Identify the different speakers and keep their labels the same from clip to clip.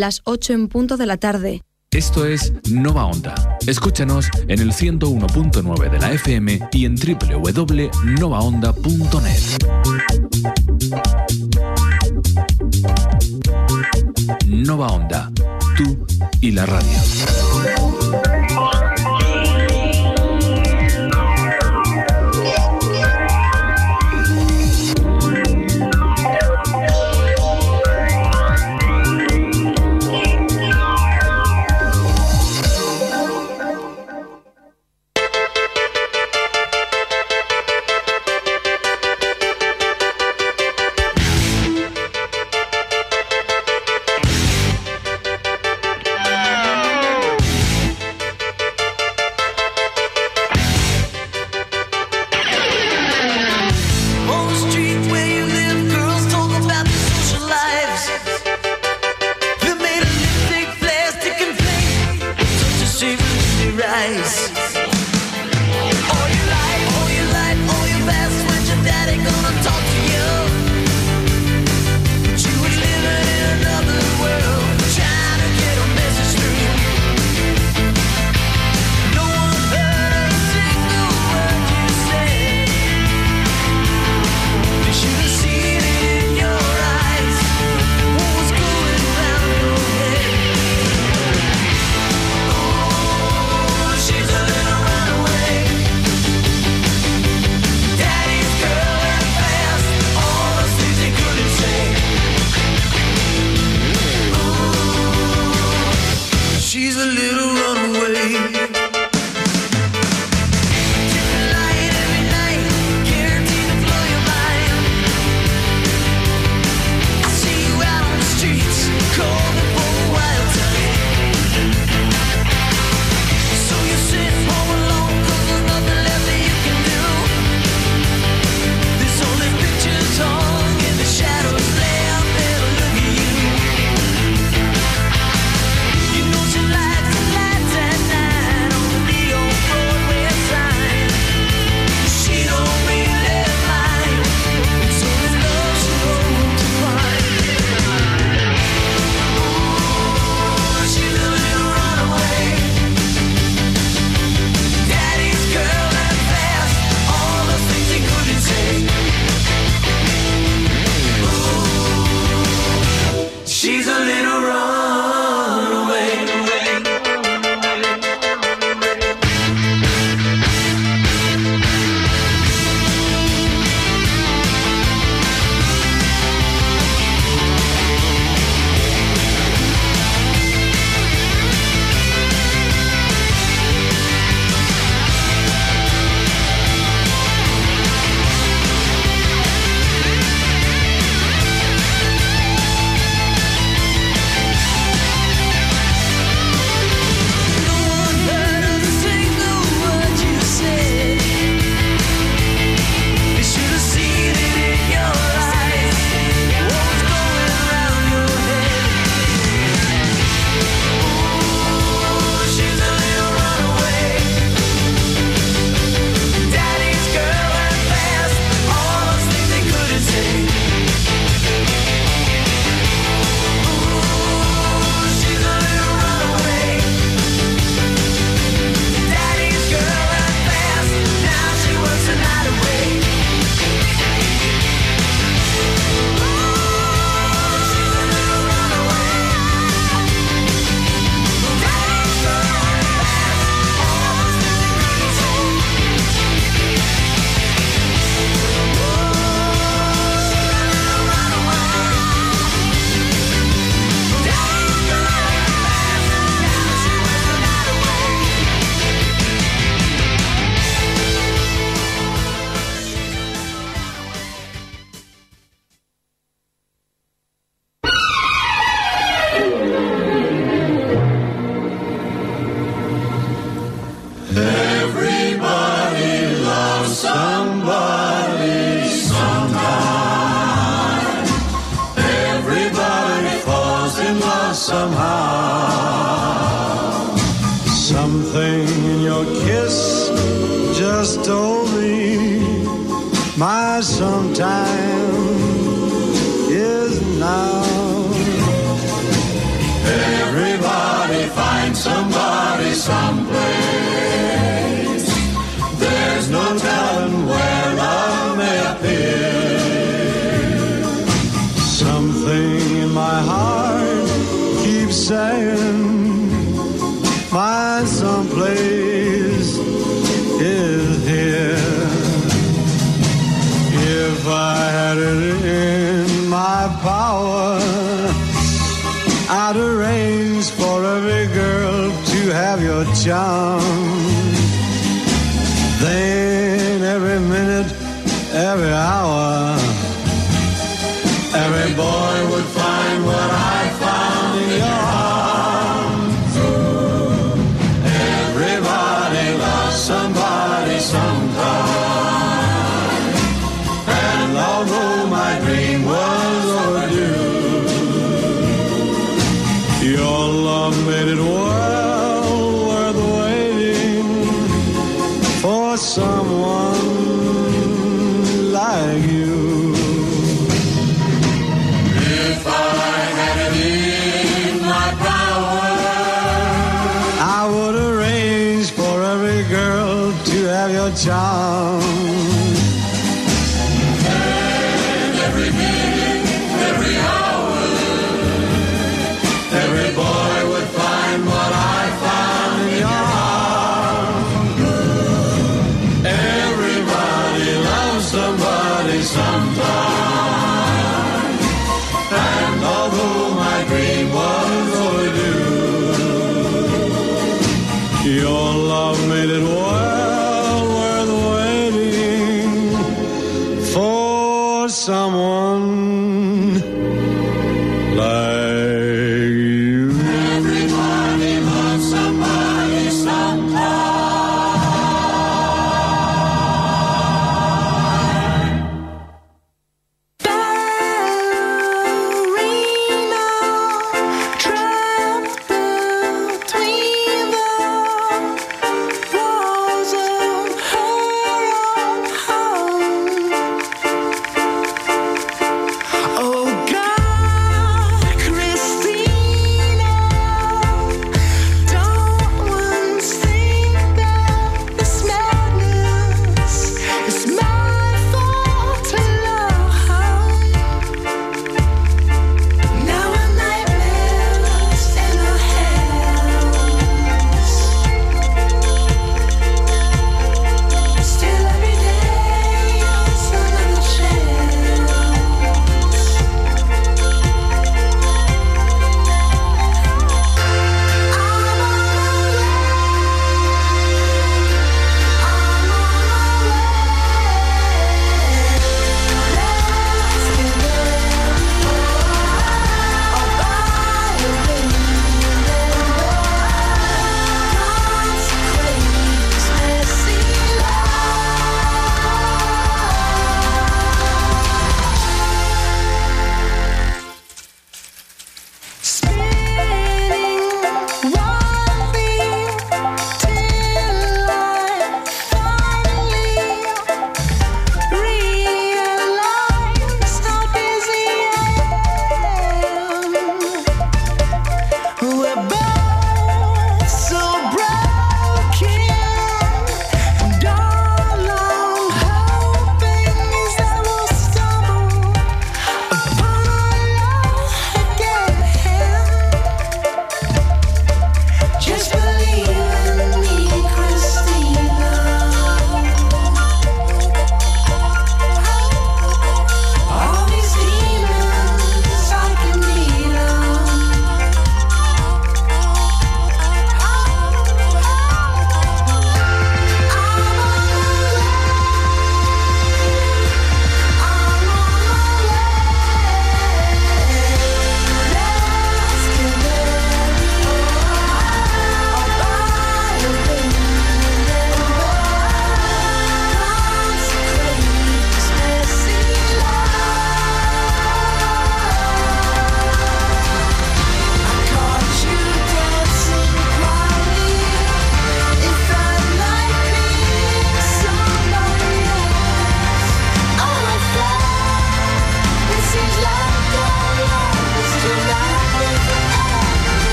Speaker 1: las 8 en punto de la tarde.
Speaker 2: Esto es Nova Onda. Escúchanos en el 101.9 de la FM y en www.novaonda.net. Nova Onda, tú y la radio.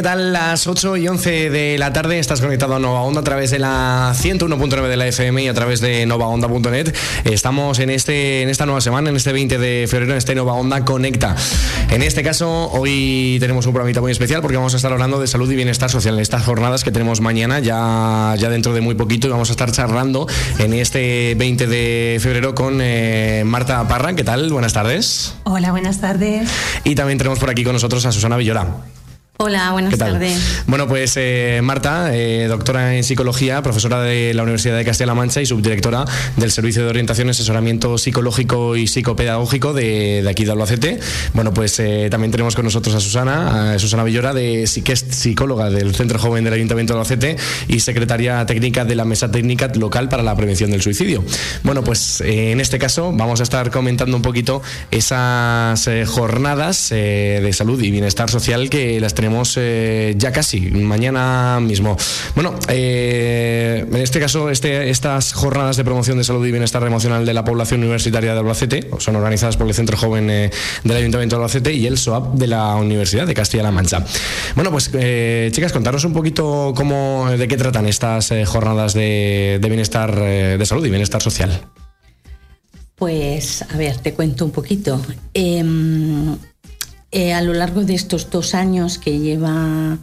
Speaker 3: ¿Qué tal? Las 8 y 11 de la tarde estás conectado a Nova Onda a través de la 101.9 de la FM y a través de novaonda.net. Estamos en, este, en esta nueva semana, en este 20 de febrero, en este Nova Onda Conecta. En este caso, hoy tenemos un programita muy especial porque vamos a estar hablando de salud y bienestar social en estas jornadas que tenemos mañana, ya, ya dentro de muy poquito, y vamos a estar charlando en este 20 de febrero con eh, Marta Parra. ¿Qué tal? Buenas tardes.
Speaker 4: Hola, buenas tardes.
Speaker 3: Y también tenemos por aquí con nosotros a Susana Villora.
Speaker 4: Hola, buenas tardes.
Speaker 3: Bueno, pues eh, Marta, eh, doctora en psicología, profesora de la Universidad de Castilla-La Mancha y subdirectora del Servicio de Orientación y Asesoramiento Psicológico y Psicopedagógico de, aquí de Albacete. Bueno, pues eh, también tenemos con nosotros a Susana, a Susana Villora, de, que es psicóloga del Centro Joven del Ayuntamiento de Albacete y secretaria técnica de la Mesa Técnica Local para la Prevención del Suicidio. Bueno, pues en este caso vamos a estar comentando un poquito esas jornadas de salud y bienestar social que las tenemos eh, ya casi, mañana mismo. Bueno, eh, en este caso, este, estas jornadas de promoción de salud y bienestar emocional de la población universitaria de Albacete son organizadas por el Centro Joven eh, del Ayuntamiento de Albacete y el SOAP de la Universidad de Castilla-La Mancha. Bueno, pues chicas, contaros un poquito cómo, de qué tratan estas jornadas de, bienestar, de salud y bienestar social.
Speaker 4: Pues, a ver, te cuento un poquito. Em, eh, a lo largo de estos dos años que lleva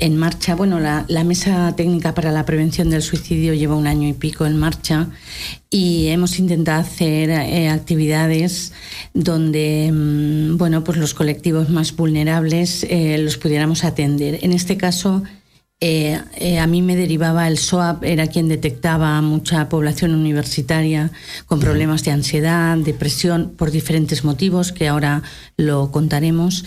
Speaker 4: en marcha, bueno, la, Mesa Técnica para la Prevención del Suicidio lleva un año y pico en marcha y hemos intentado hacer eh, actividades donde, mm, bueno, pues los colectivos más vulnerables eh, los pudiéramos atender. En este caso, eh, eh, a mí me derivaba el SOAP, era quien detectaba mucha población universitaria con problemas de ansiedad, depresión, por diferentes motivos, que ahora lo contaremos.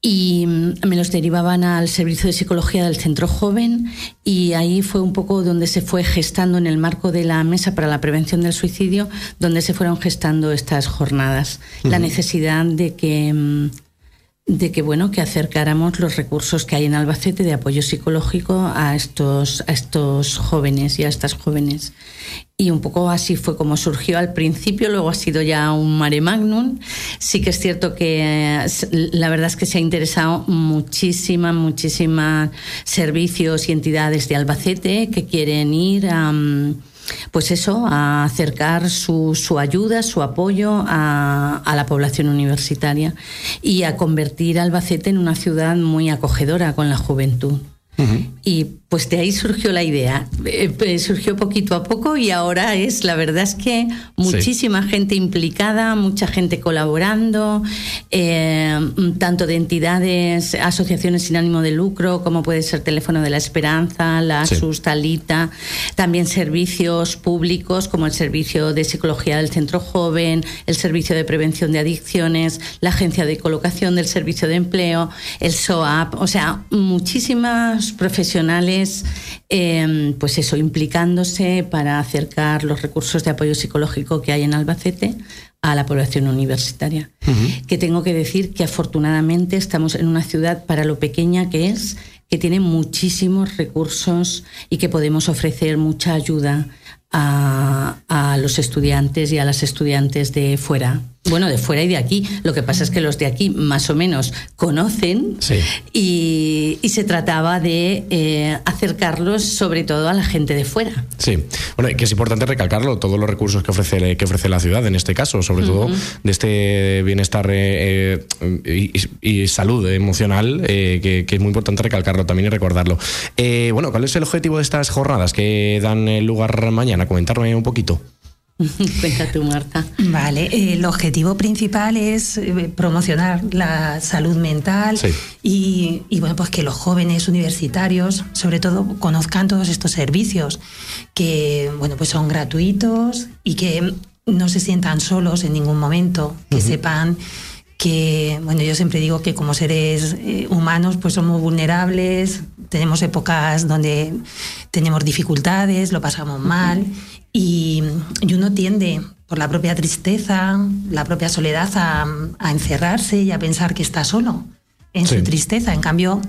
Speaker 4: Y mm, me los derivaban al servicio de psicología del centro joven y ahí fue un poco donde se fue gestando en el marco de la mesa para la prevención del suicidio, donde se fueron gestando estas jornadas. La necesidad de que mm, de que bueno que acercáramos los recursos que hay en Albacete de apoyo psicológico a estos a estos jóvenes y a estas jóvenes y un poco así fue como surgió al principio, luego ha sido ya un mare magnum. Sí que es cierto que la verdad es que se ha interesado muchísimas, muchísimas servicios y entidades de Albacete que quieren ir a pues eso, a acercar su, su ayuda, su apoyo a, a, la población universitaria y a convertir Albacete en una ciudad muy acogedora con la juventud. Y pues de ahí surgió la idea. Eh, pues, surgió poquito a poco y ahora es, la verdad es que muchísima gente implicada, mucha gente colaborando, eh, tanto de entidades, asociaciones sin ánimo de lucro, como puede ser Teléfono de la Esperanza, la Sustalita, también servicios públicos como el Servicio de Psicología del Centro Joven, el Servicio de Prevención de Adicciones, la Agencia de Colocación del Servicio de Empleo, el SOAP, o sea, muchísimas profesionales, em, pues eso, implicándose para acercar los recursos de apoyo psicológico que hay en Albacete a la población universitaria. Que tengo que decir que afortunadamente estamos en una ciudad para lo pequeña que es, que tiene muchísimos recursos y que podemos ofrecer mucha ayuda a, a los estudiantes y a las estudiantes de fuera bueno, de fuera y de aquí. Lo que pasa es que los de aquí más o menos conocen y, se trataba de eh, acercarlos sobre todo a la gente de fuera.
Speaker 3: Sí, bueno, que es importante recalcarlo, todos los recursos que ofrece, que ofrece la ciudad en este caso, sobre todo de este bienestar eh, eh, y, salud emocional, que, que, es muy importante recalcarlo también y recordarlo. bueno, ¿cuál es el objetivo de estas jornadas que dan lugar mañana? Comentarme un poquito.
Speaker 4: Cuenta tú, Marta.
Speaker 5: Vale, el objetivo principal es eh, promocionar la salud mental y, bueno, pues que los jóvenes universitarios, sobre todo, conozcan todos estos servicios que, bueno, pues son gratuitos y que no se sientan solos en ningún momento, que sepan que, bueno, yo siempre digo que como seres eh, humanos pues somos vulnerables, tenemos épocas donde tenemos dificultades, lo pasamos mal y, uno tiende por la propia tristeza, la propia soledad a, encerrarse y a pensar que está solo en su tristeza. En cambio,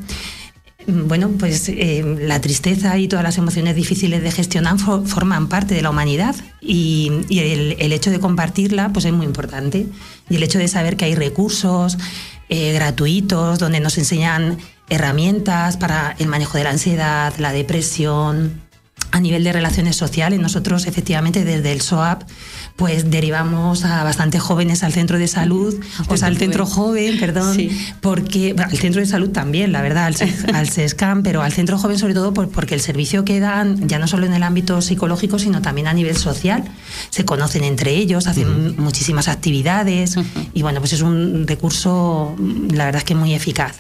Speaker 5: bueno, pues eh, la tristeza y todas las emociones difíciles de gestionar forman parte de la humanidad y, el, hecho de compartirla pues es muy importante. Y el hecho de saber que hay recursos eh, gratuitos donde nos enseñan herramientas para el manejo de la ansiedad, la depresión, a nivel de relaciones sociales, nosotros efectivamente desde el SOAP pues derivamos a bastante jóvenes al centro de salud, o sea, al centro joven, perdón, porque al centro de salud también, la verdad, al, CESCAM, pero al centro joven sobre todo porque el servicio que dan, ya no solo en el ámbito psicológico, sino también a nivel social. Se conocen entre ellos, hacen muchísimas actividades y bueno, pues es un recurso, la verdad es que muy eficaz.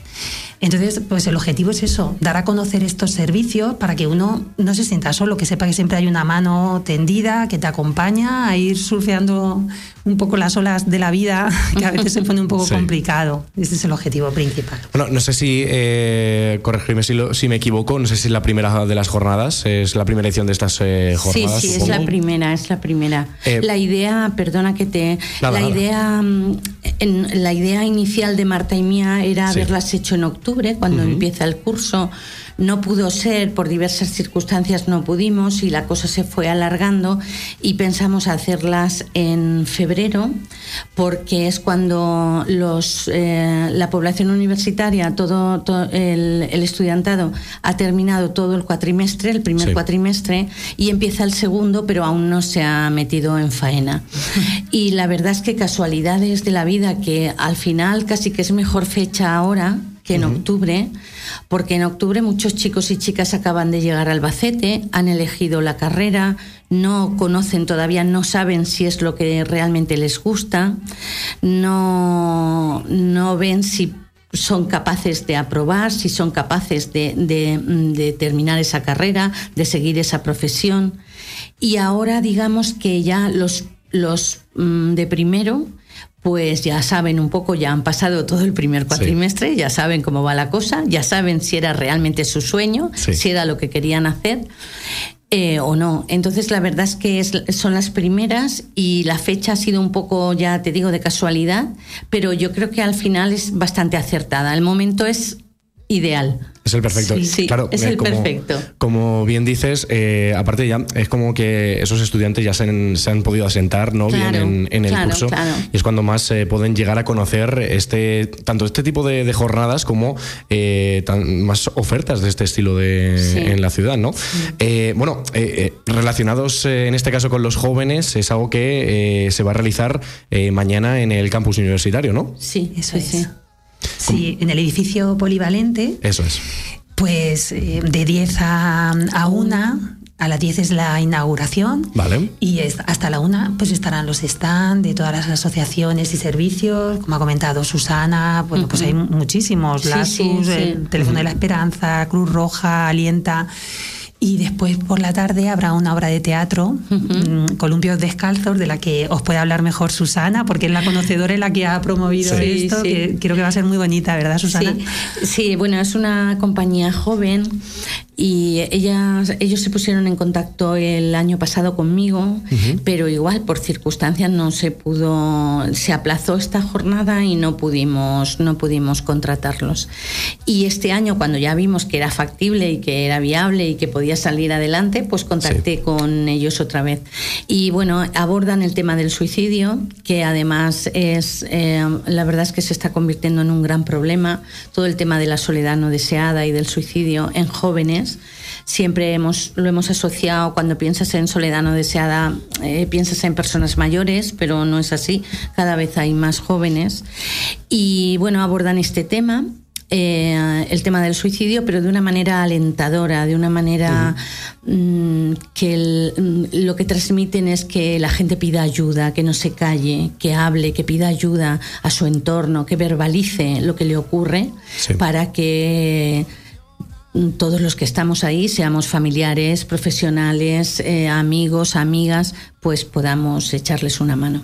Speaker 5: Entonces, pues el objetivo es eso, dar a conocer estos servicios para que uno no se sienta solo, que sepa que siempre hay una mano tendida que te acompaña a ir surfeando un poco las olas de la vida, que a veces se pone un poco complicado. Ese es el objetivo principal.
Speaker 3: Bueno, no sé si, eh, corregirme si, si, me equivoco, no sé si es la primera de las jornadas, es la primera edición de estas eh, jornadas.
Speaker 4: Sí, sí, es la primera, es la primera. Eh, la idea, perdona que te... la, idea mm, en, la idea inicial de Marta y mía era haberlas hecho en octubre, cuando empieza el curso no pudo ser, por diversas circunstancias no pudimos y la cosa se fue alargando y pensamos hacerlas en febrero porque es cuando los, eh, la población universitaria, todo, el, estudiantado ha terminado todo el cuatrimestre, el primer cuatrimestre, y empieza el segundo, pero aún no se ha metido en faena. Y la verdad es que casualidades de la vida que al final casi que es mejor fecha ahora que en octubre, porque en octubre muchos chicos y chicas acaban de llegar al Albacete, han elegido la carrera, no conocen todavía, no saben si es lo que realmente les gusta, no, no ven si son capaces de aprobar, si son capaces de, de, terminar esa carrera, de seguir esa profesión. Y ahora digamos que ya los, los mm, de primero pues ya saben un poco, ya han pasado todo el primer cuatrimestre, ya saben cómo va la cosa, ya saben si era realmente su sueño, si era lo que querían hacer. Eh, o no. Entonces, la verdad es que son las primeras y la fecha ha sido un poco, ya te digo, de casualidad, pero yo creo que al final es bastante acertada. El momento es ideal.
Speaker 3: Es el perfecto.
Speaker 4: Sí, claro, es el como, perfecto.
Speaker 3: Como bien dices, eh, aparte ya es como que esos estudiantes ya se han, podido asentar ¿no? bien en, el curso y es cuando más eh, pueden llegar a conocer este tanto este tipo de, jornadas como eh, más ofertas de este estilo de, en la ciudad. ¿no? bueno, relacionados en este caso con los jóvenes, es algo que se va a realizar mañana en el campus universitario, ¿no?
Speaker 4: Sí, eso es.
Speaker 5: Sí, en el edificio polivalente.
Speaker 3: Eso es.
Speaker 5: Pues eh, de 10 a, a 1 a las 10 es la inauguración.
Speaker 3: Vale.
Speaker 5: Y hasta la 1 pues estarán los stands de todas las asociaciones y servicios. Como ha comentado Susana, bueno, pues hay muchísimos. Lasus, el Teléfono de la Esperanza, Cruz Roja, Alienta. Y después por la tarde habrá una obra de teatro, mm, Columpios Descalzos, de la que os puede hablar mejor Susana, porque es la conocedora y la que ha promovido esto, que creo que va a ser muy bonita, ¿verdad, Susana?
Speaker 4: Sí, bueno, es una compañía joven y ellas, ellos se pusieron en contacto el año pasado conmigo, pero igual por circunstancias no se pudo, se aplazó esta jornada y no pudimos, no pudimos contratarlos. Y este año, cuando ya vimos que era factible y que era viable y que podía salir adelante, pues contacté con ellos otra vez. Y bueno, abordan el tema del suicidio, que además es, eh, la verdad es que se está convirtiendo en un gran problema, todo el tema de la soledad no deseada y del suicidio en jóvenes. Siempre hemos, lo hemos asociado, cuando piensas en soledad no deseada, eh, piensas en personas mayores, pero no es así, cada vez hay más jóvenes. Y bueno, abordan este tema eh, el tema del suicidio, pero de una manera alentadora, de una manera mm, que mm, lo que transmiten es que la gente pida ayuda, que no se calle, que hable, que pida ayuda a su entorno, que verbalice lo que le ocurre para que todos los que estamos ahí, seamos familiares, profesionales, eh, amigos, amigas, pues podamos echarles una mano.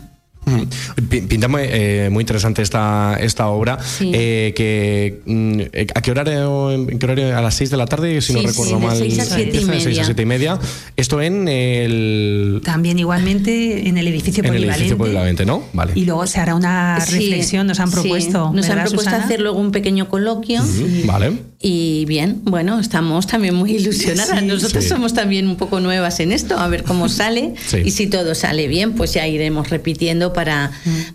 Speaker 3: Pinta muy, eh, muy, interesante esta, esta obra. Eh, que, mm, ¿A qué horario? ¿En qué horario? A las 6 de la tarde, si no recuerdo mal.
Speaker 4: 6 a 7 y, media.
Speaker 3: a y media. Esto en el.
Speaker 5: También igualmente en el edificio
Speaker 3: en
Speaker 5: polivalente.
Speaker 3: el edificio polivalente, ¿no? Vale.
Speaker 5: Y luego se hará una reflexión, nos han propuesto.
Speaker 4: Nos han propuesto hacer luego un pequeño coloquio.
Speaker 3: Vale.
Speaker 4: Y bien, bueno, estamos también muy ilusionadas. Nosotros somos también un poco nuevas en esto, a ver cómo sale. Y si todo sale bien, pues ya iremos repitiendo para,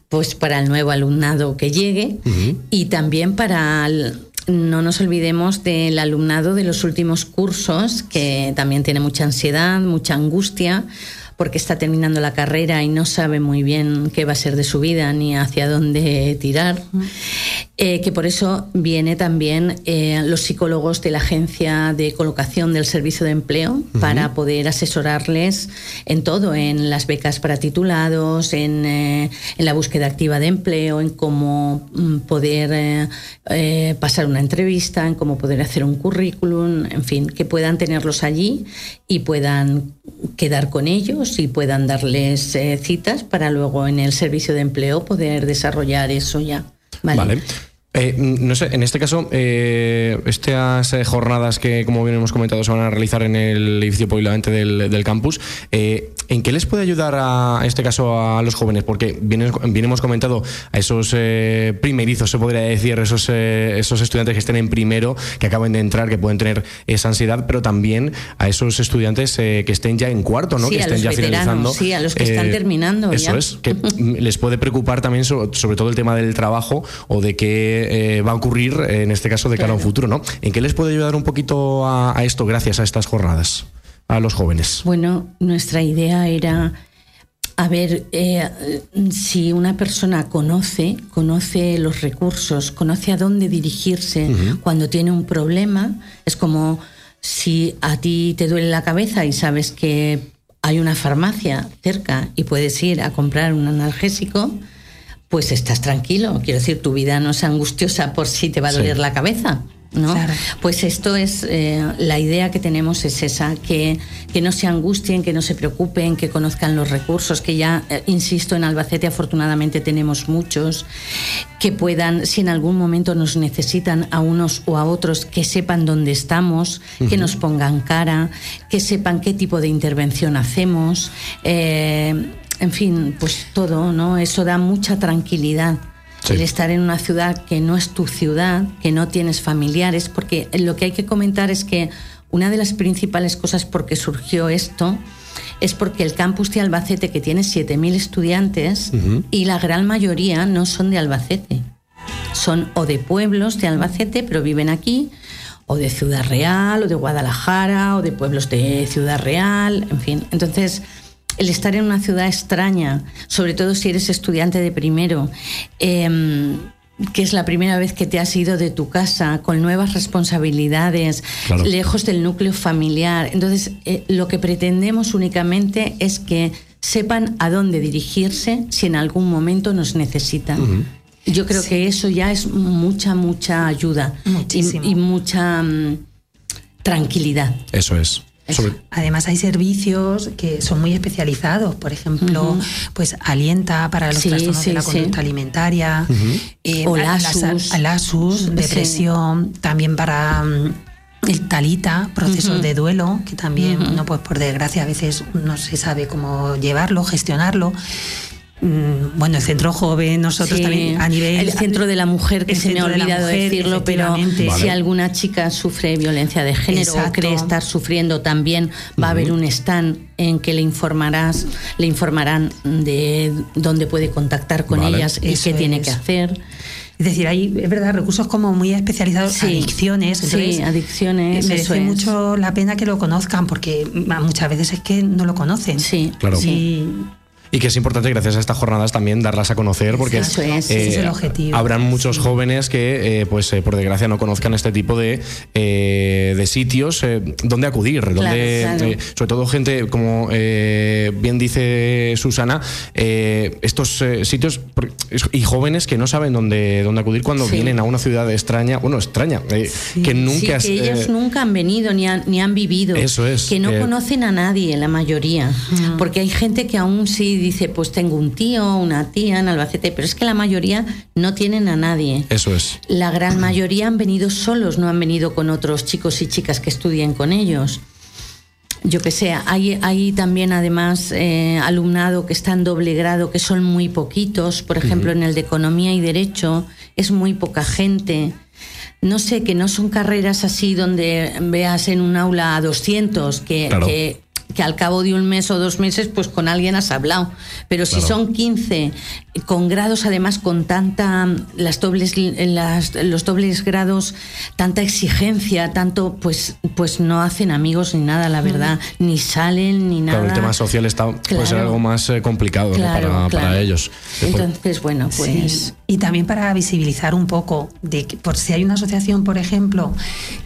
Speaker 4: pues para el nuevo alumnado que llegue. Y también para no nos olvidemos del alumnado de los últimos cursos, que también tiene mucha ansiedad, mucha angustia, porque está terminando la carrera y no sabe muy bien qué va a ser de su vida ni hacia dónde tirar. Eh, que por eso viene también eh, los psicólogos de la agencia de colocación del servicio de empleo para poder asesorarles en todo, en las becas para titulados, en, eh, en la búsqueda activa de empleo, en cómo mm, poder pasar una entrevista, en cómo poder hacer un currículum, en fin, que puedan tenerlos allí y puedan quedar con ellos y puedan darles citas para luego en el servicio de empleo poder desarrollar eso ya.
Speaker 3: vale. Eh, no sé, en este caso, eh, estas eh, jornadas que, como bien hemos comentado, se van a realizar en el edificio polivalente del, campus, eh, ¿en qué les puede ayudar a, en este caso a los jóvenes? Porque bien, hemos comentado a esos primerizos, se podría decir, esos, esos estudiantes que estén en primero, que acaben de entrar, que pueden tener esa ansiedad, pero también a esos estudiantes que estén ya en cuarto, ¿no?
Speaker 4: que
Speaker 3: estén ya finalizando.
Speaker 4: Sí, a los que están terminando.
Speaker 3: Eso es, que les puede preocupar también sobre todo el tema del trabajo o de que eh, va a ocurrir en este caso de cara a un futuro, ¿no? ¿En qué les puede ayudar un poquito a, esto gracias a estas jornadas a los jóvenes?
Speaker 4: Bueno, nuestra idea era a ver, eh, si una persona conoce, conoce los recursos, conoce a dónde dirigirse cuando tiene un problema, es como si a ti te duele la cabeza y sabes que hay una farmacia cerca y puedes ir a comprar un analgésico, pues estás tranquilo. Quiero decir, tu vida no es angustiosa por si te va a doler la cabeza. ¿no? Pues esto es eh, la idea que tenemos es esa, que, que, no se angustien, que no se preocupen, que conozcan los recursos, que ya, eh, insisto, en Albacete afortunadamente tenemos muchos, que puedan, si en algún momento nos necesitan a unos o a otros, que sepan dónde estamos, que nos pongan cara, que sepan qué tipo de intervención hacemos. Eh, en fin, pues todo, ¿no? Eso da mucha tranquilidad. El estar en una ciudad que no es tu ciudad, que no tienes familiares, porque lo que hay que comentar es que una de las principales cosas por qué surgió esto es porque el campus de Albacete, que tiene 7.000 estudiantes, y la gran mayoría no son de Albacete. Son o de pueblos de Albacete, pero viven aquí, o de Ciudad Real, o de Guadalajara, o de pueblos de Ciudad Real, en fin. Entonces, el estar en una ciudad extraña, sobre todo si eres estudiante de primero, em, que es la primera vez que te has ido de tu casa con nuevas responsabilidades, lejos del núcleo familiar. Entonces, eh, lo que pretendemos únicamente es que sepan a dónde dirigirse si en algún momento nos necesitan. Yo creo que eso ya es mucha, mucha ayuda y, mucha mm, tranquilidad.
Speaker 3: Eso es.
Speaker 5: Además hay servicios que son muy especializados, por ejemplo, pues alienta para los trastornos de la conducta alimentaria,
Speaker 4: eh, o
Speaker 5: LASUS, depresión, también para mm, el talita, procesos de duelo, que también, no pues por desgracia a veces no se sabe cómo llevarlo, gestionarlo. Mm, bueno, el centro joven, nosotros también a nivel...
Speaker 4: El centro de la mujer, que se me ha olvidado decirlo, pero si alguna chica sufre violencia de género o cree estar sufriendo, también va a haber un stand en que le informarás, le informarán de dónde puede contactar con ellas y qué tiene que hacer.
Speaker 5: Es decir, hay, es verdad, recursos como muy especializados, adicciones.
Speaker 4: sí, adicciones.
Speaker 5: Merece mucho la pena que lo conozcan, porque muchas veces es que no lo conocen.
Speaker 4: Sí,
Speaker 3: claro.
Speaker 4: Sí
Speaker 3: y que es importante gracias a estas jornadas también darlas a conocer porque
Speaker 4: es, el objetivo.
Speaker 3: habrán muchos jóvenes que eh, pues eh, por desgracia no conozcan este tipo de, eh, de sitios donde acudir donde sobre todo gente como bien dice Susana estos sitios y jóvenes que no saben dónde, dónde acudir cuando vienen a una ciudad extraña bueno extraña que nunca
Speaker 4: que ellos nunca han venido ni han, ni han vivido.
Speaker 3: Eso es
Speaker 4: que no conocen a nadie la mayoría. Porque hay gente que aún sí dice, pues tengo un tío, una tía en Albacete, pero es que la mayoría no tienen a nadie.
Speaker 3: Eso es.
Speaker 4: La gran mayoría han venido solos, no han venido con otros chicos y chicas que estudien con ellos. Yo que sé, hay, hay también además eh, alumnado que está en doble grado, que son muy poquitos, por ejemplo, en el de Economía y Derecho, es muy poca gente no sé, que no son carreras así donde veas en un aula a 200, que, que al cabo de un mes o dos meses, pues con alguien has hablado. Pero si son 15, con grados además con tanta, las dobles, las, los dobles grados, tanta exigencia, tanto, pues, pues no hacen amigos ni nada, la verdad, ni salen ni nada.
Speaker 3: Claro, el tema social está, puede ser algo más eh, complicado para, para, ellos.
Speaker 4: Entonces, bueno, pues...
Speaker 5: Y también para visibilizar un poco, de que, por si hay una asociación, por ejemplo,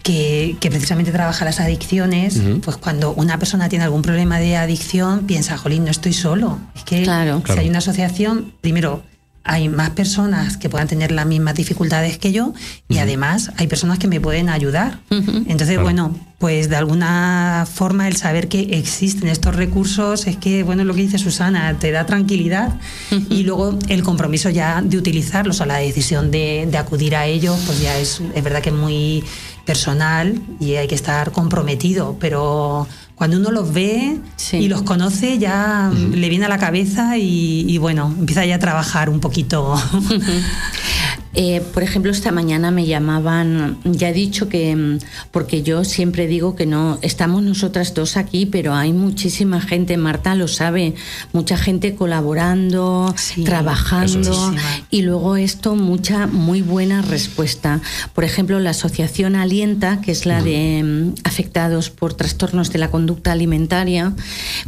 Speaker 5: que, que precisamente trabaja las adicciones, pues cuando una persona tiene algún problema de adicción, piensa, jolín, no estoy solo. Es que si hay una asociación, primero, hay más personas que puedan tener las mismas dificultades que yo y además hay personas que me pueden ayudar. Entonces, bueno, pues de alguna forma el saber que existen estos recursos es que, bueno, lo que dice Susana, te da tranquilidad y luego el compromiso ya de utilizarlos o la decisión de, de acudir a ellos, pues ya es, es verdad que es muy personal y hay que estar comprometido, pero cuando uno los ve y los conoce ya le viene a la cabeza y, y, bueno, empieza ya a trabajar un poquito.
Speaker 4: Eh, por ejemplo, esta mañana me llamaban, ya he dicho que, mm, porque yo siempre digo que no, estamos nosotras dos aquí, pero hay muchísima gente, Marta lo sabe, mucha gente colaborando, trabajando, y luego esto, mucha, muy buena respuesta. Por ejemplo, la asociación Alienta, que es la de mm, afectados por trastornos de la conducta alimentaria,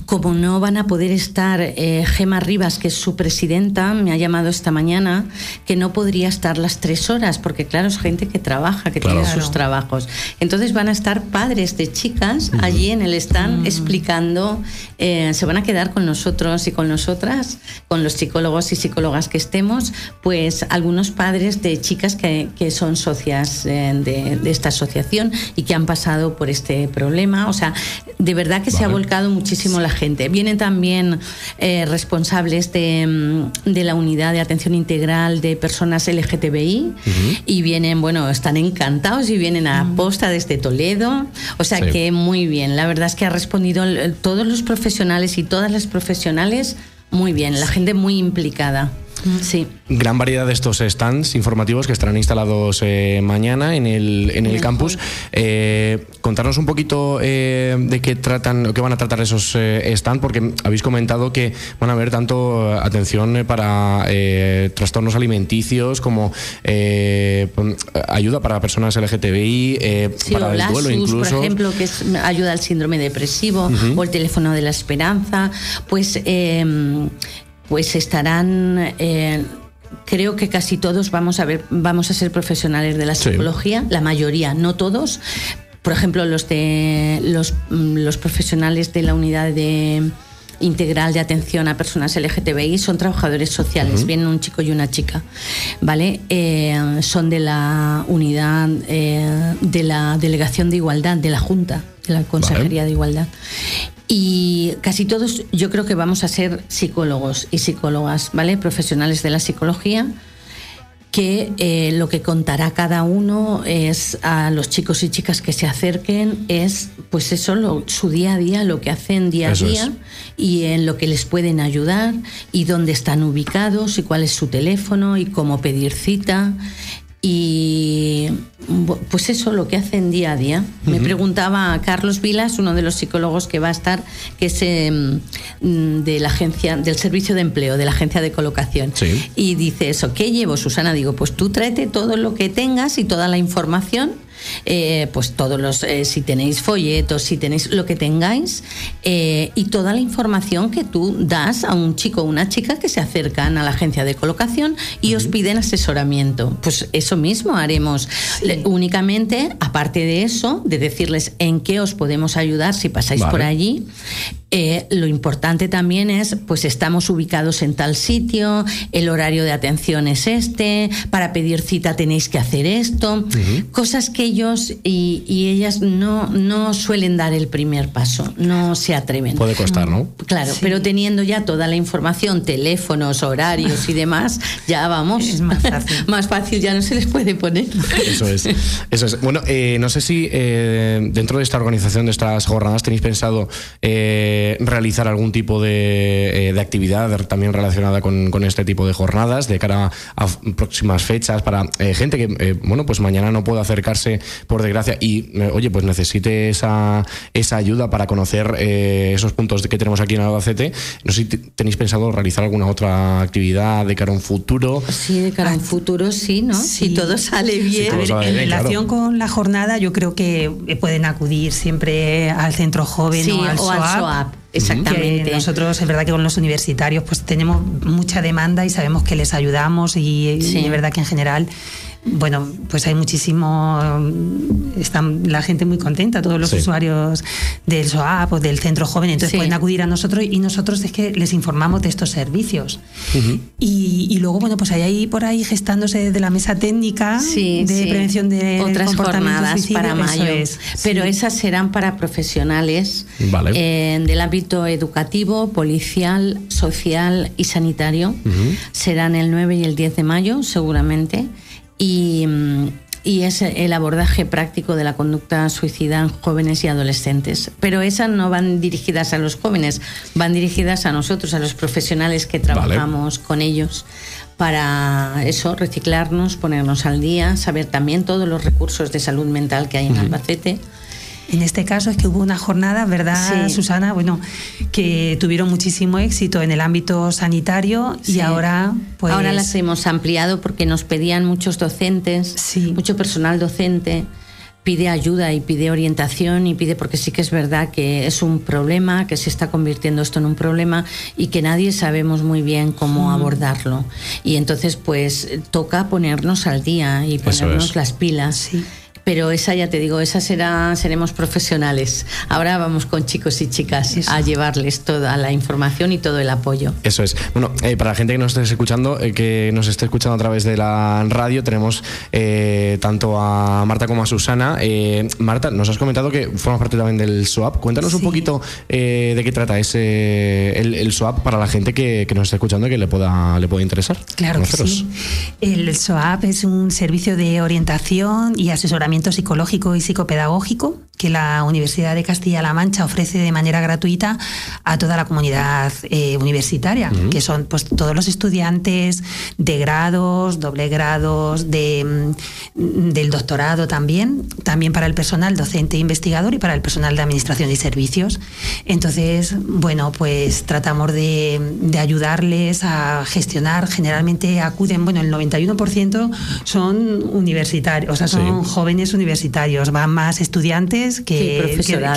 Speaker 4: como no van a poder estar, eh, Gema Rivas, que es su presidenta, me ha llamado esta mañana, que no podría estar las tres horas, porque claro, es gente que trabaja, que tiene sus trabajos. Entonces van a estar padres de chicas allí en el stand mm. explicando, eh, se van a quedar con nosotros y con nosotras, con los psicólogos y psicólogas que estemos, pues algunos padres de chicas que, que son socias eh, de, esta asociación y que han pasado por este problema. O sea, de verdad que se ha volcado muchísimo la gente. Vienen también eh, responsables de, mm, de la unidad de atención integral de personas LGTB y vienen, bueno, están encantados y vienen a posta desde Toledo. O sea que muy bien. La verdad es que ha respondido todos los profesionales y todas las profesionales muy bien. La gente muy implicada. Sí.
Speaker 3: Gran variedad de estos stands informativos que estarán instalados eh, mañana en el, en el campus. Eh, contarnos un poquito eh, de qué tratan, qué van a tratar esos stands, porque habéis comentado que van a haber tanto atención para trastornos alimenticios como ayuda para personas LGTBI, para el duelo incluso.
Speaker 4: Por ejemplo, que es ayuda al síndrome depresivo o el teléfono de la esperanza. Pues pues estarán eh, creo que casi todos vamos a ver vamos a ser profesionales de la psicología la mayoría no todos por ejemplo los de los, mm, los profesionales de la unidad de integral de atención a personas LGTBI son trabajadores sociales, vienen un chico y una chica, ¿vale? Eh, son de la unidad eh, de la Delegación de Igualdad, de la Junta, de la Consejería de Igualdad. Y casi todos yo creo que vamos a ser psicólogos y psicólogas, ¿vale? Profesionales de la psicología, que eh, lo que contará cada uno es a los chicos y chicas que se acerquen, es pues eso, su día a día, lo que hacen día a día y en lo que les pueden ayudar y dónde están ubicados y cuál es su teléfono y cómo pedir cita y pues eso lo que hacen día a día. Me preguntaba Carlos Vilas, uno de los psicólogos que va a estar, que es em, de la agencia, del servicio de empleo, de la agencia de colocación. Y dice eso, ¿qué llevo, Susana? Digo, pues tú tráete todo lo que tengas y toda la información eh, pues todos los, eh, si tenéis folletos, si tenéis lo que tengáis, eh, y toda la información que tú das a un chico o una chica que se acercan a la agencia de colocación y os piden asesoramiento. Pues eso mismo haremos. Únicamente, aparte de eso, de decirles en qué os podemos ayudar si pasáis por allí, eh, lo importante también es, pues estamos ubicados en tal sitio, el horario de atención es este, para pedir cita tenéis que hacer esto, cosas que ellos y, ellas no, no suelen dar el primer paso, no se atreven.
Speaker 3: Puede costar, ¿no?
Speaker 4: Claro, pero teniendo ya toda la información, teléfonos, horarios y demás, ya vamos.
Speaker 5: Es más fácil.
Speaker 4: más fácil ya no se les puede poner.
Speaker 3: Eso es. Eso es. Bueno, eh, no sé si eh, dentro de esta organización de estas jornadas tenéis pensado... Eh, eh, realizar algún tipo de, eh, actividad también relacionada con, este tipo de jornadas de cara a próximas fechas para gente que, bueno, pues mañana no puede acercarse por desgracia y, oye, pues necesite esa, esa ayuda para conocer esos puntos que tenemos aquí en Albacete. No sé si tenéis pensado realizar alguna otra actividad de cara a un futuro.
Speaker 4: Sí, de cara a un futuro, sí, ¿no? Si todo sale bien.
Speaker 5: en relación con la jornada, yo creo que pueden acudir siempre al centro joven o al SOAP.
Speaker 4: Exactamente.
Speaker 5: nosotros es verdad que con los universitarios pues tenemos mucha demanda y sabemos que les ayudamos y, y es verdad que en general bueno, pues hay muchísimo, están la gente muy contenta, todos los usuarios del SOAP o del centro joven, entonces pueden acudir a nosotros y nosotros es que les informamos de estos servicios. y, luego, bueno, pues hay ahí por ahí gestándose de la mesa técnica de prevención de
Speaker 4: otras jornadas para mayo, pero esas serán para profesionales eh, del ámbito educativo, policial, social y sanitario. Serán el 9 y el 10 de mayo, seguramente y, y, es el abordaje práctico de la conducta suicida en jóvenes y adolescentes. Pero esas no van dirigidas a los jóvenes, van dirigidas a nosotros, a los profesionales que trabajamos con ellos para eso, reciclarnos, ponernos al día, saber también todos los recursos de salud mental que hay en Albacete
Speaker 5: en este caso es que hubo una jornada, ¿verdad, Susana? Bueno, que tuvieron muchísimo éxito en el ámbito sanitario y ahora pues...
Speaker 4: Ahora las hemos ampliado porque nos pedían muchos docentes, mucho personal docente pide ayuda y pide orientación y pide porque sí que es verdad que es un problema, que se está convirtiendo esto en un problema y que nadie sabemos muy bien cómo abordarlo. Y entonces pues toca ponernos al día y ponernos las pilas. Sí pero esa ya te digo, esa será, seremos profesionales. Ahora vamos con chicos y chicas a llevarles toda la información y todo el apoyo.
Speaker 3: Eso es. Bueno, eh, para la gente que nos esté escuchando, eh, que nos esté escuchando a través de la radio, tenemos eh, tanto a Marta como a Susana. Marta, nos has comentado que formas parte también del SWAP. Cuéntanos un poquito de qué trata ese el, SWAP para la gente que, nos esté escuchando y que le pueda, le pueda interesar.
Speaker 5: Claro que sí. El SWAP es un servicio de orientación y asesoramiento psicológico y psicopedagógico que la Universidad de Castilla-La Mancha ofrece de manera gratuita a toda la comunidad eh, universitaria, que son pues todos los estudiantes de grados, doble grados, de, mm, del doctorado también, también para el personal docente e investigador y para el personal de administración y servicios. Entonces, bueno, pues tratamos de, ayudarles a gestionar, generalmente acuden, bueno, el 91% son universitarios, o sea, son jóvenes universitarios, van más estudiantes que,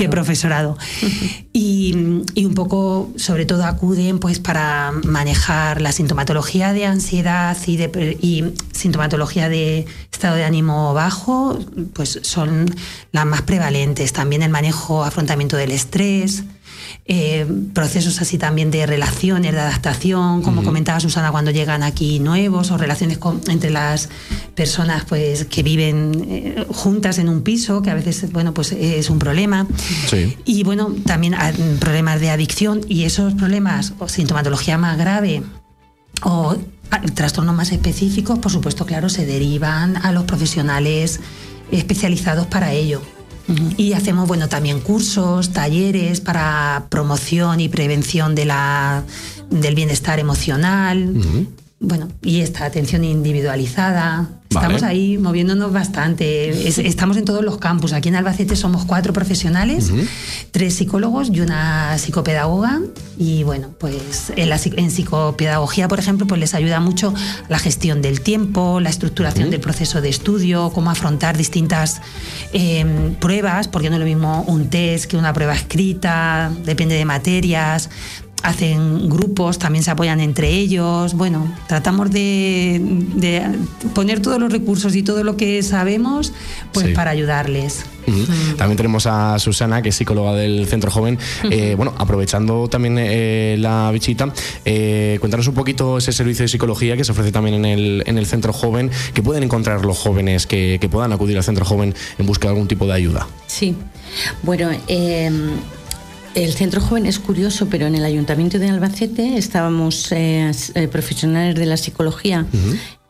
Speaker 5: profesorado. y, un poco, sobre todo, acuden pues para manejar la sintomatología de ansiedad y, de, y sintomatología de estado de ánimo bajo, pues son las más prevalentes. También el manejo, afrontamiento del estrés. Eh, procesos así también de relaciones, de adaptación, como comentaba Susana, cuando llegan aquí nuevos, o relaciones entre las personas pues, que viven eh, juntas en un piso, que a veces bueno, pues, es un problema. Y bueno, también problemas de adicción y esos problemas o sintomatología más grave o trastornos más específicos, por supuesto, claro, se derivan a los profesionales especializados para ello. Y hacemos bueno también cursos, talleres para promoción y prevención de la, del bienestar emocional. Bueno, y esta atención individualizada. Estamos ahí moviéndonos bastante. estamos en todos los campus. Aquí en Albacete somos cuatro profesionales, tres psicólogos y una psicopedagoga. Y bueno, pues en, la, en, psicopedagogía, por ejemplo, pues les ayuda mucho la gestión del tiempo, la estructuración del proceso de estudio, cómo afrontar distintas em, pruebas, porque no es lo mismo un test que una prueba escrita, depende de materias hacen grupos, también se apoyan entre ellos. Bueno, tratamos de, poner todos los recursos y todo lo que sabemos pues para ayudarles.
Speaker 3: También tenemos a Susana, que es psicóloga del Centro Joven. Eh, bueno, aprovechando también eh, la bichita, eh, cuéntanos un poquito ese servicio de psicología que se ofrece también en el, en el Centro Joven, que pueden encontrar los jóvenes que, que puedan acudir al Centro Joven en busca de algún tipo de ayuda.
Speaker 4: Sí, bueno, el centro joven es curioso, pero en el ayuntamiento de Albacete estábamos eh, eh, profesionales de la psicología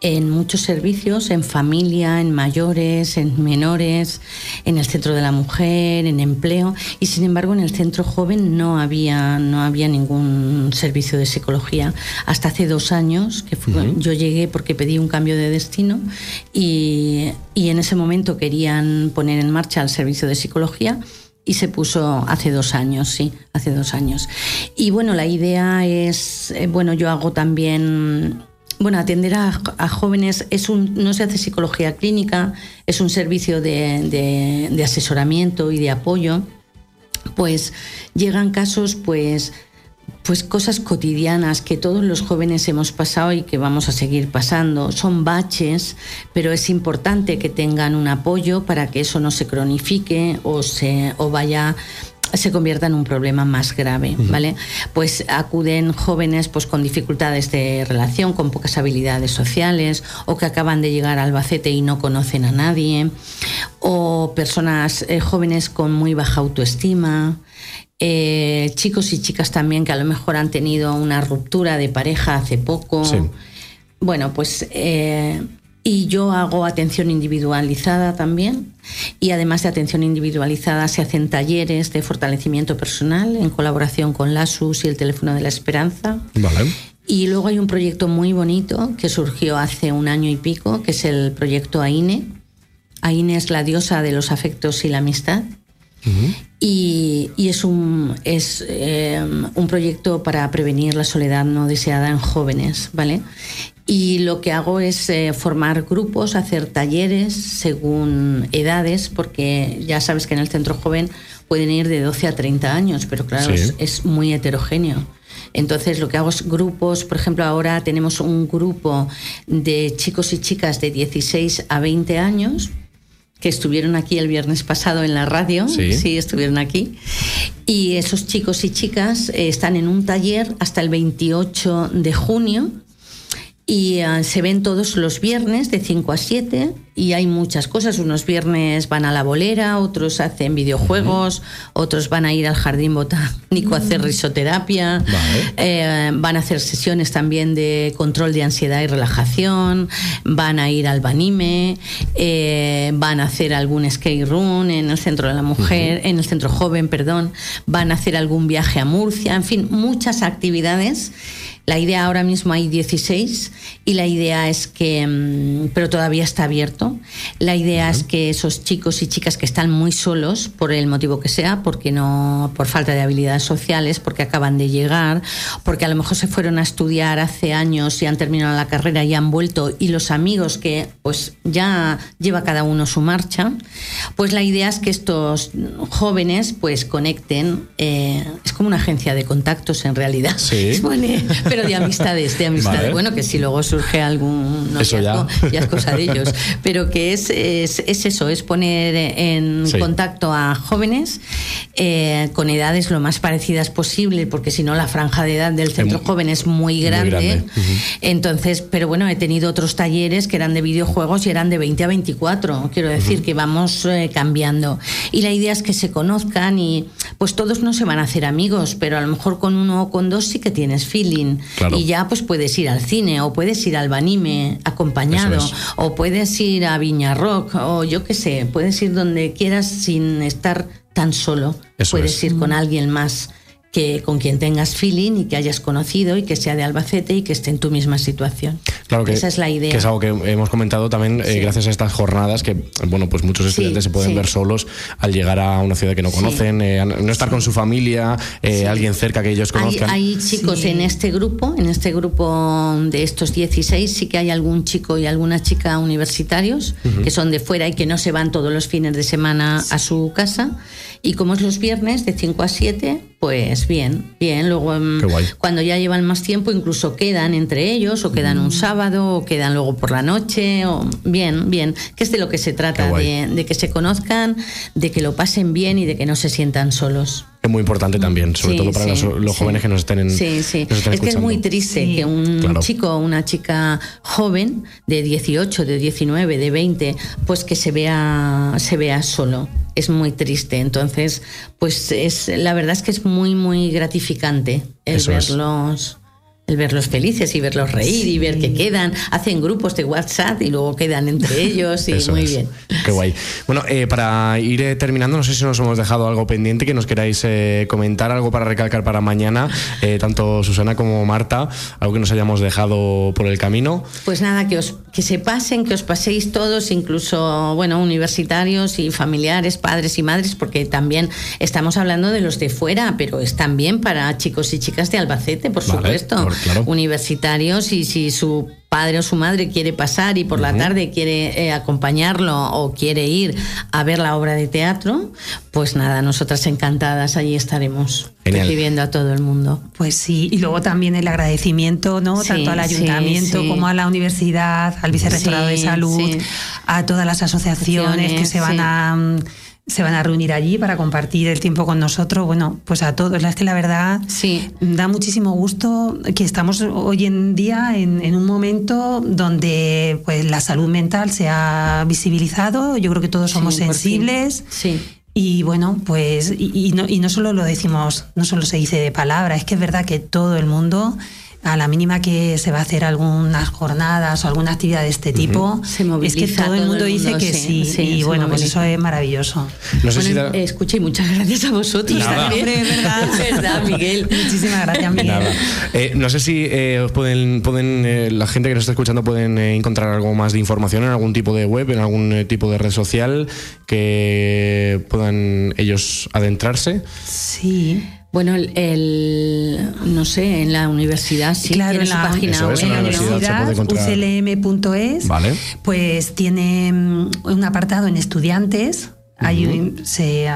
Speaker 4: en muchos servicios, en familia, en mayores, en menores, en el centro de la mujer, en empleo, y sin embargo en el centro joven no había, no había ningún servicio de psicología. Hasta hace dos años, que yo llegué porque pedí un cambio de destino y, y en ese momento querían poner en marcha el servicio de psicología y se puso hace dos años, sí, hace dos años. Y bueno, la idea es, eh, bueno, yo hago también bueno, atender a, jóvenes es un, no se hace psicología clínica, es un servicio de, de, asesoramiento y de apoyo. Pues llegan casos, pues, pues cosas cotidianas que todos los jóvenes hemos pasado y que vamos a seguir pasando. Son baches, pero es importante que tengan un apoyo para que eso no se cronifique o se o vaya se convierta en un problema más grave, ¿vale? Pues acuden jóvenes pues con dificultades de relación, con pocas habilidades sociales o que acaban de llegar a Albacete y no conocen a nadie o personas eh, jóvenes con muy baja autoestima, eh, chicos y chicas también que a lo mejor han tenido una ruptura de pareja hace poco. Bueno, pues eh, y yo hago atención individualizada también. Y además de atención individualizada, se hacen talleres de fortalecimiento personal en colaboración con la SUS y el Teléfono de la Esperanza.
Speaker 3: Vale.
Speaker 4: Y luego hay un proyecto muy bonito que surgió hace un año y pico, que es el proyecto AINE. AINE es la diosa de los afectos y la amistad. Y, es, un, es eh, un proyecto para prevenir la soledad no deseada en jóvenes, ¿vale? Y lo que hago es eh, formar grupos, hacer talleres según edades, porque ya sabes que en el centro joven pueden ir de 12 a 30 años, pero claro, es, muy heterogéneo. Entonces lo que hago es grupos, por ejemplo, ahora tenemos un grupo de chicos y chicas de 16 a 20 años que estuvieron aquí el viernes pasado en la radio, sí, estuvieron aquí, y esos chicos y chicas eh, están en un taller hasta el 28 de junio y ah, se ven todos los viernes de 5 a 7 y hay muchas cosas. Unos viernes van a la bolera, otros hacen videojuegos, otros van a ir al jardín botánico a hacer risoterapia, eh, van a hacer sesiones también de control de ansiedad y relajación, van a ir al banime, eh, van a hacer algún skate room en el centro de la mujer, en el centro joven, perdón, van a hacer algún viaje a Murcia, en fin, muchas actividades la idea ahora mismo hay 16 y la idea es que, mm, pero todavía está abierto, la idea es que esos chicos y chicas que están muy solos, por el motivo que sea, porque no, por falta de habilidades sociales, porque acaban de llegar, porque a lo mejor se fueron a estudiar hace años y han terminado la carrera y han vuelto, y los amigos que pues ya lleva cada uno su marcha, pues la idea es que estos jóvenes pues conecten, eh, es como una agencia de contactos en realidad.
Speaker 3: Sí.
Speaker 4: pero de amistades, de amistades. Bueno, que si luego surge algún
Speaker 3: no ya.
Speaker 4: es cosa de ellos. Pero que es, es, eso, es poner en contacto a jóvenes eh, con edades lo más parecidas posible, porque si no la franja de edad del centro joven es muy grande. Entonces, pero bueno, he tenido otros talleres que eran de videojuegos y eran de 20 a 24. Quiero decir que vamos eh, cambiando. Y la idea es que se conozcan y pues todos no se van a hacer amigos, pero a lo mejor con uno o con dos sí que tienes feeling. Y ya pues puedes ir al cine o puedes ir al Banime acompañado o puedes ir a Viña Rock o yo qué sé, puedes ir donde quieras sin estar tan solo. puedes ir con alguien más que con quien tengas feeling y que hayas conocido y que sea de Albacete y que esté en tu misma situación.
Speaker 3: Claro que
Speaker 4: esa es la idea.
Speaker 3: Que es algo que hemos comentado también eh, gracias a estas jornadas que bueno pues muchos estudiantes se pueden ver solos al llegar a una ciudad que no conocen, eh, no estar con su familia, eh, alguien cerca que ellos conozcan.
Speaker 4: Hay, chicos en este grupo, en este grupo de estos 16 sí que hay algún chico y alguna chica universitarios que son de fuera y que no se van todos los fines de semana a su casa y como es los viernes de 5 a 7 pues bien, bien. Luego, em, cuando ya llevan más tiempo, incluso quedan entre ellos, o quedan un mm. sábado, o quedan luego por la noche, o bien, bien. Que es de lo que se trata, de, que se conozcan, de que lo pasen bien y de que no se sientan solos.
Speaker 3: Es muy importante también, sobre todo para los, jóvenes que nos estén en.
Speaker 4: Sí, sí. es que es muy triste que un chico o una chica joven de 18, de 19, de 20, pues que se vea, se vea solo es muy triste. Entonces, pues es la verdad es que es muy, muy gratificante el verlos el verlos felices y verlos reír y ver que quedan, hacen grupos de WhatsApp y luego quedan entre ellos y muy bien.
Speaker 3: Qué guay. Bueno, eh, para ir eh, terminando, no sé si nos hemos dejado algo pendiente que nos queráis eh, comentar, algo para recalcar para mañana, tanto Susana como Marta, algo que nos hayamos dejado por el camino.
Speaker 4: Pues nada, que os que se pasen, que os paséis todos, incluso bueno, universitarios y familiares, padres y madres, porque también estamos hablando de los de fuera, pero es también para chicos y chicas de Albacete, por supuesto universitarios y si su padre o su madre quiere pasar y por la tarde quiere eh, acompañarlo o quiere ir a ver la obra de teatro, pues nada, nosotras encantadas allí estaremos recibiendo a todo el mundo.
Speaker 5: Pues sí, y luego también el agradecimiento, ¿no? Tanto al ayuntamiento como a la universidad, al vicerrectorado de salud, a todas las asociaciones que se van a se van a reunir allí para compartir el tiempo con nosotros. Bueno, pues a todos. Es que la verdad
Speaker 4: sí.
Speaker 5: da muchísimo gusto que estamos hoy en día en, un momento donde pues la salud mental se ha visibilizado. Yo creo que todos somos sensibles.
Speaker 4: Sí.
Speaker 5: Y bueno, pues, y, no, y no solo lo decimos, no solo se dice de palabra, es que es verdad que todo el mundo a la mínima que se va a hacer algunas jornadas o alguna actividad de este tipo, es que todo, el mundo, dice que sí, y bueno, pues eso es maravilloso.
Speaker 4: No sé bueno, escuché muchas gracias a vosotros también. verdad. Miguel.
Speaker 5: Muchísimas gracias, Miguel.
Speaker 3: Eh, no sé si eh, pueden, pueden eh, la gente que nos está escuchando pueden encontrar algo más de información en algún tipo de web, en algún tipo de red social que puedan ellos adentrarse.
Speaker 5: Sí.
Speaker 4: Bueno, el, no sé, en la universidad sí
Speaker 5: claro,
Speaker 4: tiene
Speaker 5: en la,
Speaker 4: página
Speaker 5: web. En la universidad, uclm.es, pues tiene mm, un apartado en estudiantes Ahí se,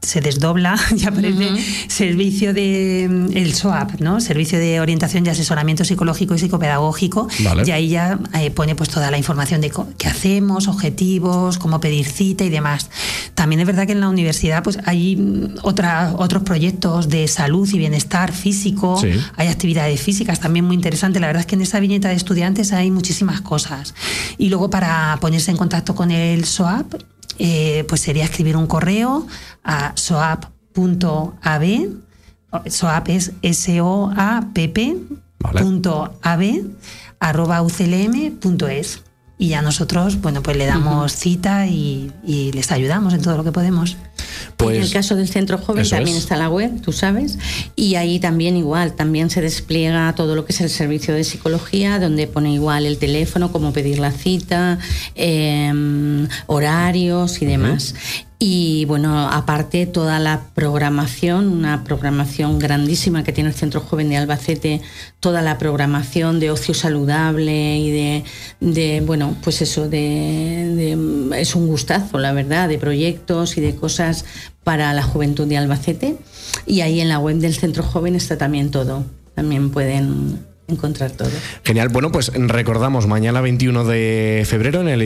Speaker 5: se, desdobla y aparece servicio de el SOAP, ¿no? Servicio de orientación y asesoramiento psicológico y psicopedagógico. Y ahí ya eh, pone pues toda la información de qué hacemos, objetivos, cómo pedir cita y demás. También es verdad que en la universidad pues hay mm, otra, otros proyectos de salud y bienestar físico, hay actividades físicas también muy interesantes. La verdad es que en esa viñeta de estudiantes hay muchísimas cosas. Y luego para ponerse en contacto con el SOAP eh, pues sería escribir un correo a soap.ab. SOAP es S-O-A-P-P. arroba uclm.es y ya nosotros, bueno, pues le damos cita y, les ayudamos en todo lo que podemos.
Speaker 4: Pues, en el caso del centro joven también está la web, tú sabes, y ahí también igual, también se despliega todo lo que es el servicio de psicología, donde pone igual el teléfono, cómo pedir la cita, em, horarios y demás. Y bueno, aparte toda la programación, una programación grandísima que tiene el Centro Joven de Albacete, toda la programación de ocio saludable y de, de bueno, pues eso, de, es un gustazo, la verdad, de proyectos y de cosas para la juventud de Albacete. Y ahí en la web del Centro Joven está también todo. También pueden encontrar todo.
Speaker 3: Genial. Bueno, pues recordamos, mañana 21 de febrero en el,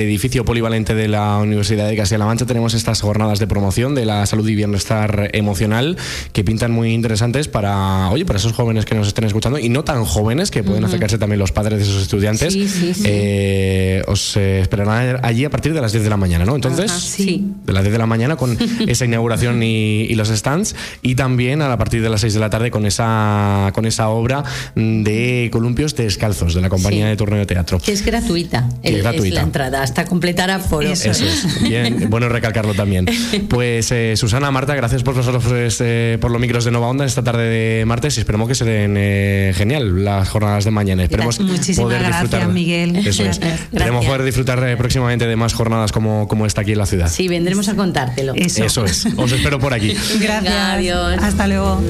Speaker 3: edificio polivalente de la Universidad de Castilla-La Mancha tenemos estas jornadas de promoción de la salud y bienestar emocional que pintan muy interesantes para, oye, para esos jóvenes que nos estén escuchando y no tan jóvenes que pueden acercarse también los padres de esos estudiantes.
Speaker 4: Sí, sí,
Speaker 3: eh, os eh, esperarán allí a partir de las 10 de la mañana, ¿no? Entonces,
Speaker 4: sí.
Speaker 3: de las 10 de la mañana con esa inauguración y, los stands y también a partir de las 6 de la tarde con esa, con esa obra de columpios descalzos de la compañía de Torneo Teatro.
Speaker 4: Que es gratuita. es gratuita. la entrada, hasta completar aforo.
Speaker 3: Eso, es. Bien, bueno recalcarlo también. Pues eh, Susana, Marta, gracias por vosotros pues, eh, por los micros de Nova Onda esta tarde de martes y esperemos que se den eh, genial las jornadas de mañana. Esperemos
Speaker 5: poder disfrutar. Miguel.
Speaker 3: Eso es. Esperemos poder disfrutar próximamente de más jornadas como, como esta aquí en la ciudad.
Speaker 4: Sí, vendremos a contártelo.
Speaker 3: Eso, Eso es. Os espero por aquí.
Speaker 5: Gracias.
Speaker 4: Adiós.
Speaker 5: Hasta luego.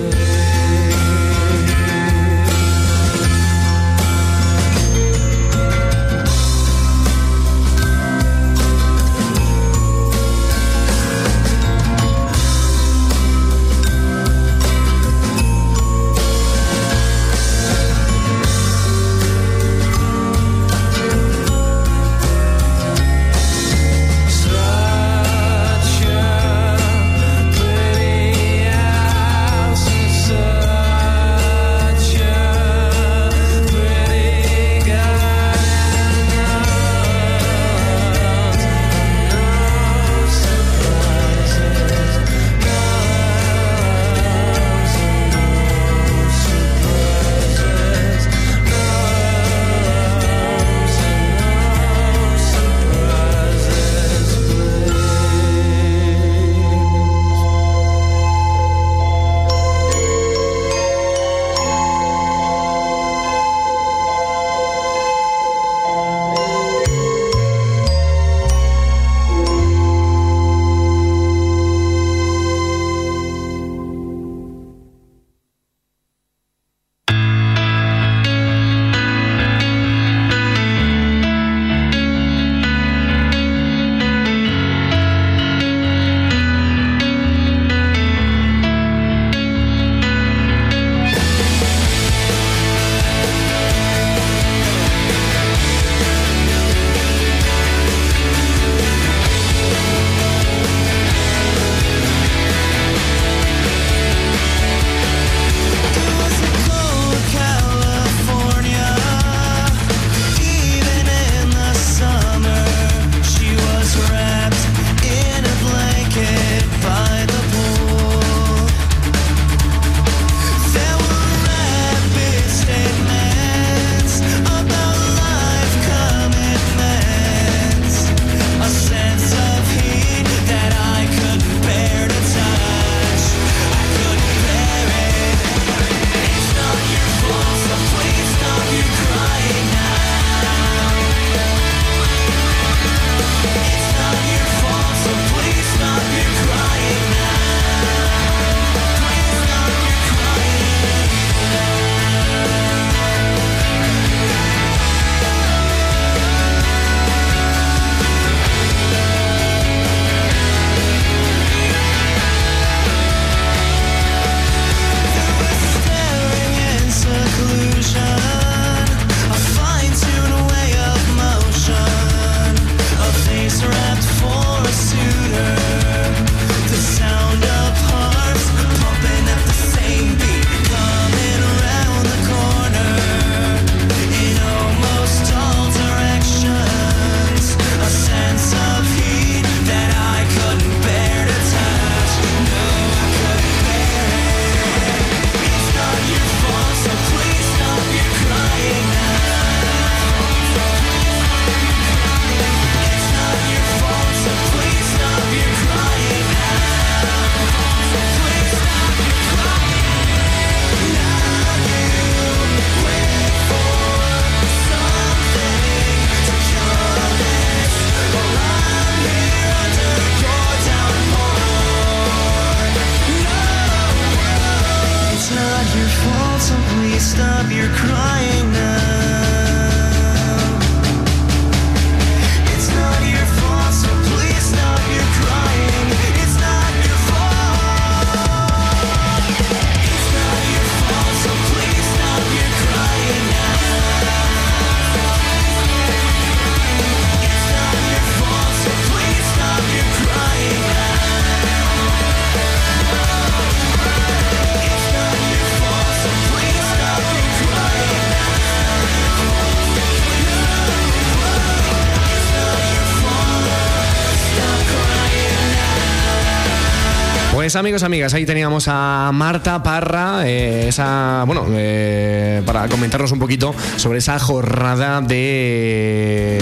Speaker 3: Pues amigos, amigas, ahí teníamos a Marta Parra, eh, esa, bueno, eh, para comentarnos un poquito sobre esa jornada de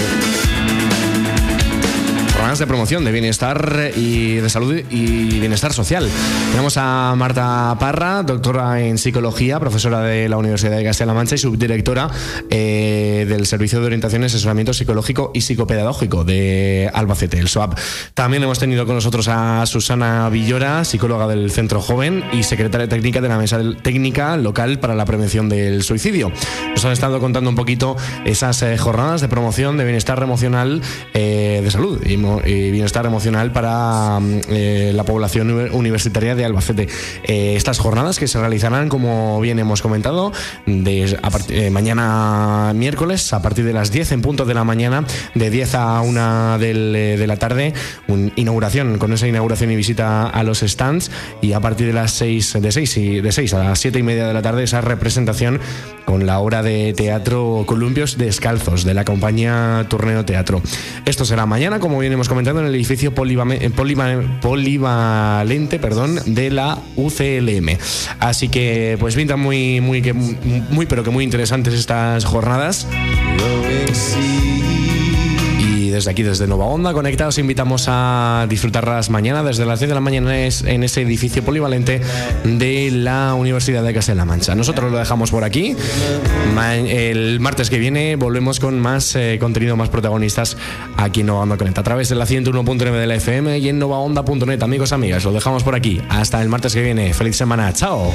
Speaker 3: de promoción de bienestar y de salud y bienestar social. Tenemos a Marta Parra, doctora en psicología, profesora de la Universidad de Castilla-La Mancha y subdirectora eh, del Servicio de Orientación y Asesoramiento Psicológico y Psicopedagógico de Albacete, el SOAP. También hemos tenido con nosotros a Susana Villora, psicóloga del Centro Joven y secretaria técnica de la Mesa Técnica Local para la Prevención del Suicidio. Nos han estado contando un poquito esas eh, jornadas de promoción de bienestar emocional eh, de salud y, y bienestar emocional para mm, eh, la población universitaria de Albacete. Eh, estas jornadas que se realizarán, como bien hemos comentado, de, eh, mañana miércoles a partir de las 10 en punto de la mañana, de 10 a 1 de la tarde, una inauguración, con esa inauguración y visita a los stands y a partir de las 6, de 6, y, de 6 a las 7 y media de la tarde esa representación con la obra de teatro Columpios Descalzos de la compañía Turneo Teatro. Esto será mañana, como bien hemos comentado, en el edificio polivalente perdón, de la UCLM. Así que, pues pintan muy, muy, muy, pero que muy interesantes estas jornadas desde aquí, desde Nova Onda, conectados, invitamos a disfrutarlas mañana, desde las 10 de la mañana, en ese edificio polivalente de la Universidad de Castilla-La Mancha. Nosotros lo dejamos por aquí. El martes que viene volvemos con más eh, contenido, más protagonistas aquí en Nova Onda Conecta, a través de la 101.9 de la FM y en novaonda.net. Amigos, amigas, lo dejamos por aquí. Hasta el martes que viene. Feliz semana. Chao.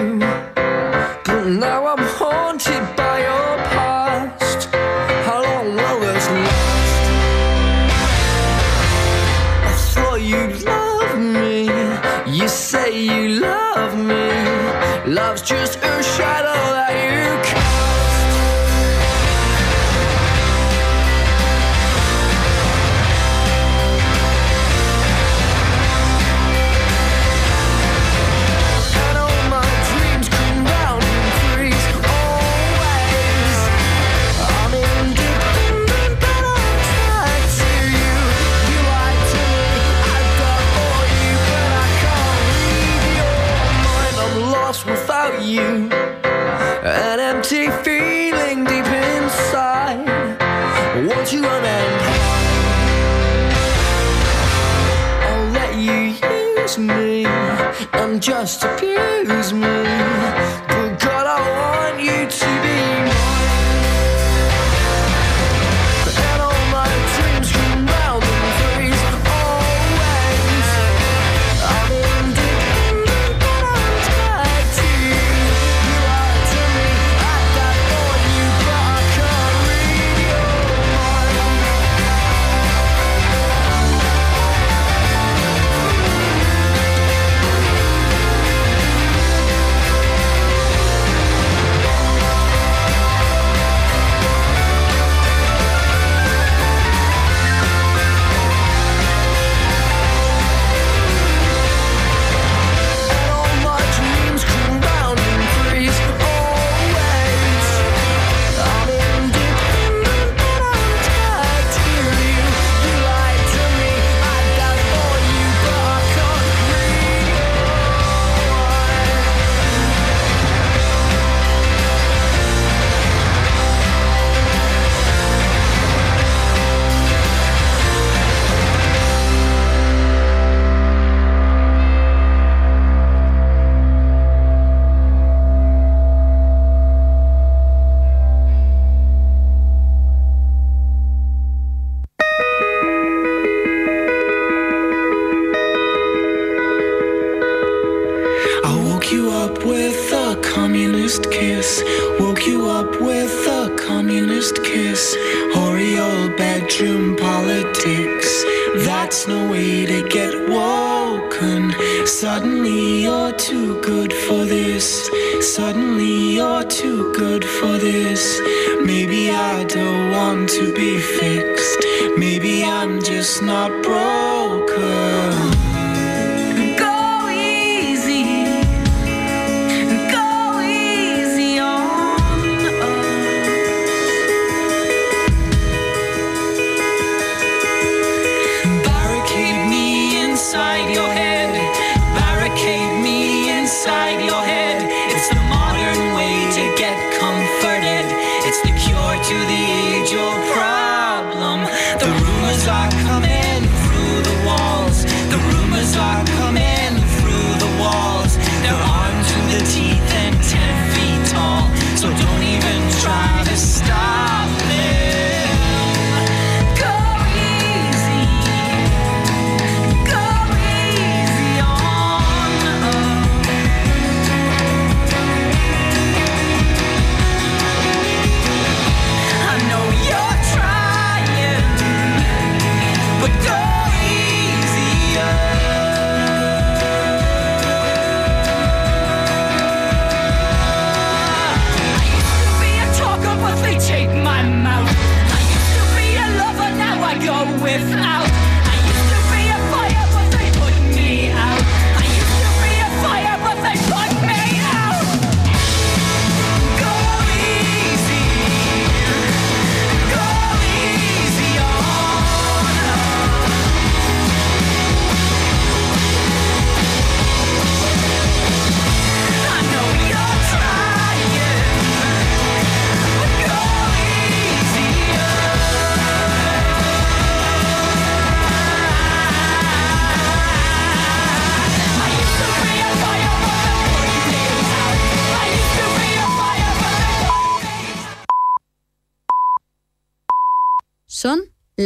Speaker 2: But now I'm haunted by your past. How long will this last? I thought you loved me. You say you love me. Love's just. just abuse me.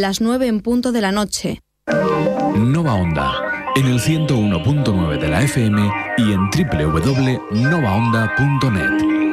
Speaker 1: las 9 en punto de la noche.
Speaker 6: Nova Onda,
Speaker 7: en el 101.9 de la FM y en www.novaonda.net.